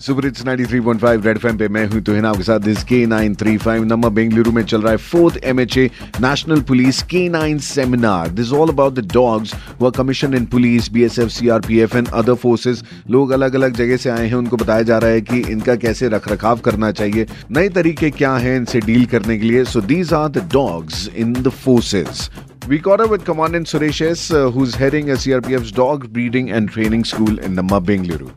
Super hits 93.5 red FM पे मैं हूँ तुहिन आपके साथ this K nine three five number Bengaluru में चल रहा है fourth MHA national police K nine seminar this all about the dogs वो commission in police BSF CRPF and other forces लोग अलग अलग जगह से आए हैं, उनको बताया जा रहा है कि इनका कैसे रख रखाव करना चाहिए, नए तरीके क्या हैं इनसे डील करने के लिए। So these are the dogs in the forces We caught up with Commandant Suresh S, uh, who's heading a CRPF's dog breeding and training school in Namma, Bengaluru.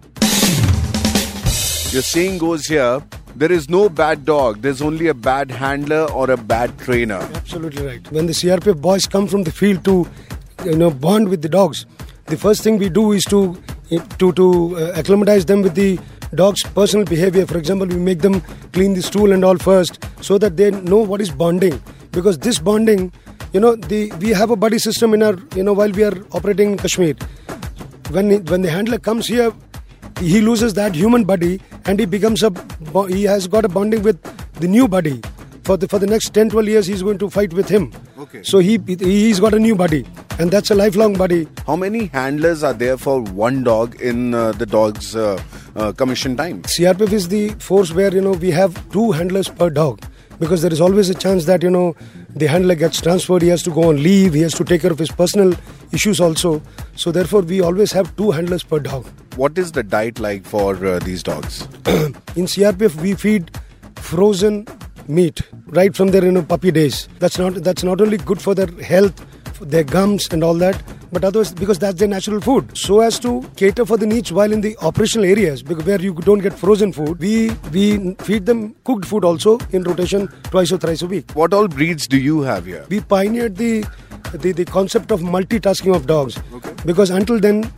Your saying goes here there is no bad dog, there's only a bad handler or a bad trainer. Absolutely right. When the CRPF boys come from the field to, you know, bond with the dogs, the first thing we do is to to to uh, acclimatize them with the dog's personal behavior. For example, we make them clean the stool and all first, so that they know what is bonding. Because this bonding, you know, the we have a buddy system in our, you know, while we are operating in Kashmir. When when the handler comes here, he loses that human buddy and he becomes a he has got a bonding with the new buddy for the for the next 10 12 years he's going to fight with him Okay. so he he's got a new buddy and that's a lifelong buddy How many handlers are there for one dog in uh, the dog's uh, uh, commission time? crpf is the force where you know we have two handlers per dog because there is always a chance that you know the handler gets transferred he has to go on leave he has to take care of his personal issues also so therefore we always have two handlers per dog What is the diet like for uh, these dogs? in CRPF we feed frozen meat right from their you know puppy days. That's not that's not only good for their health, for their gums and all that, but otherwise because that's their natural food. So as to cater for the needs while in the operational areas because where you don't get frozen food, we we feed them cooked food also in rotation twice or thrice a week. What all breeds do you have here? We pioneered the the, the concept of multitasking of dogs Okay. because until then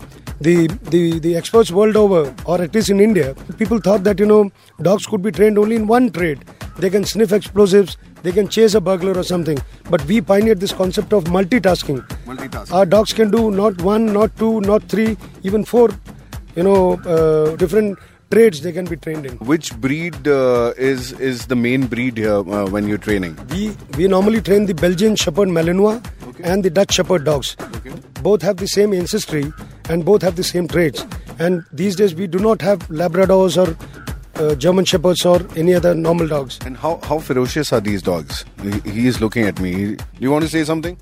the, the the experts world over or at least in india people thought that you know dogs could be trained only in one trade they can sniff explosives they can chase a burglar or something but we pioneered this concept of multitasking Multitasking. our dogs can do not one not two not three even four you know uh, different trades they can be trained in Which breed uh, is is the main breed here uh, when you're training? we we normally train the belgian shepherd malinois Okay. and the dutch shepherd dogs Okay. both have the same ancestry and both have the same traits. And these days we do not have Labradors or uh, German Shepherds or any other normal dogs. And how, how ferocious are these dogs? He, he is looking at me. He- do you want to say something?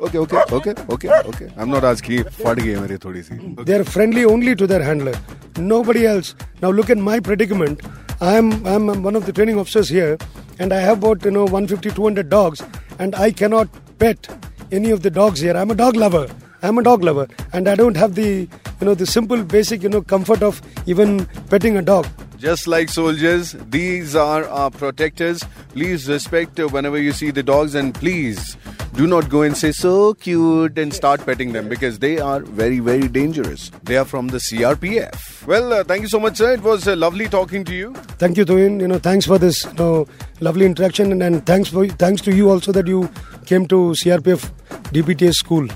Okay, okay, okay, okay, okay. I'm not asking. फट गई है मेरी थोड़ी सी. They are friendly only to their handler, nobody else. Now look at my predicament. I am I'm one of the training officers here, and I have about you know 150 200 dogs, and I cannot pet any of the dogs here. I'm a dog lover. I'm a dog lover, and I don't have the you know the simple basic you know comfort of even petting a dog. Just like soldiers, these are our protectors. Please respect whenever you see the dogs, and please do not go and say so cute and start petting them because they are very, very dangerous. They are from the CRPF. Well, uh, thank you so much, sir. It was uh, lovely talking to you. Thank you, Tuhin. You know, thanks for this you know lovely interaction, and, and thanks for thanks to you also that you came to CRPF DBTS school.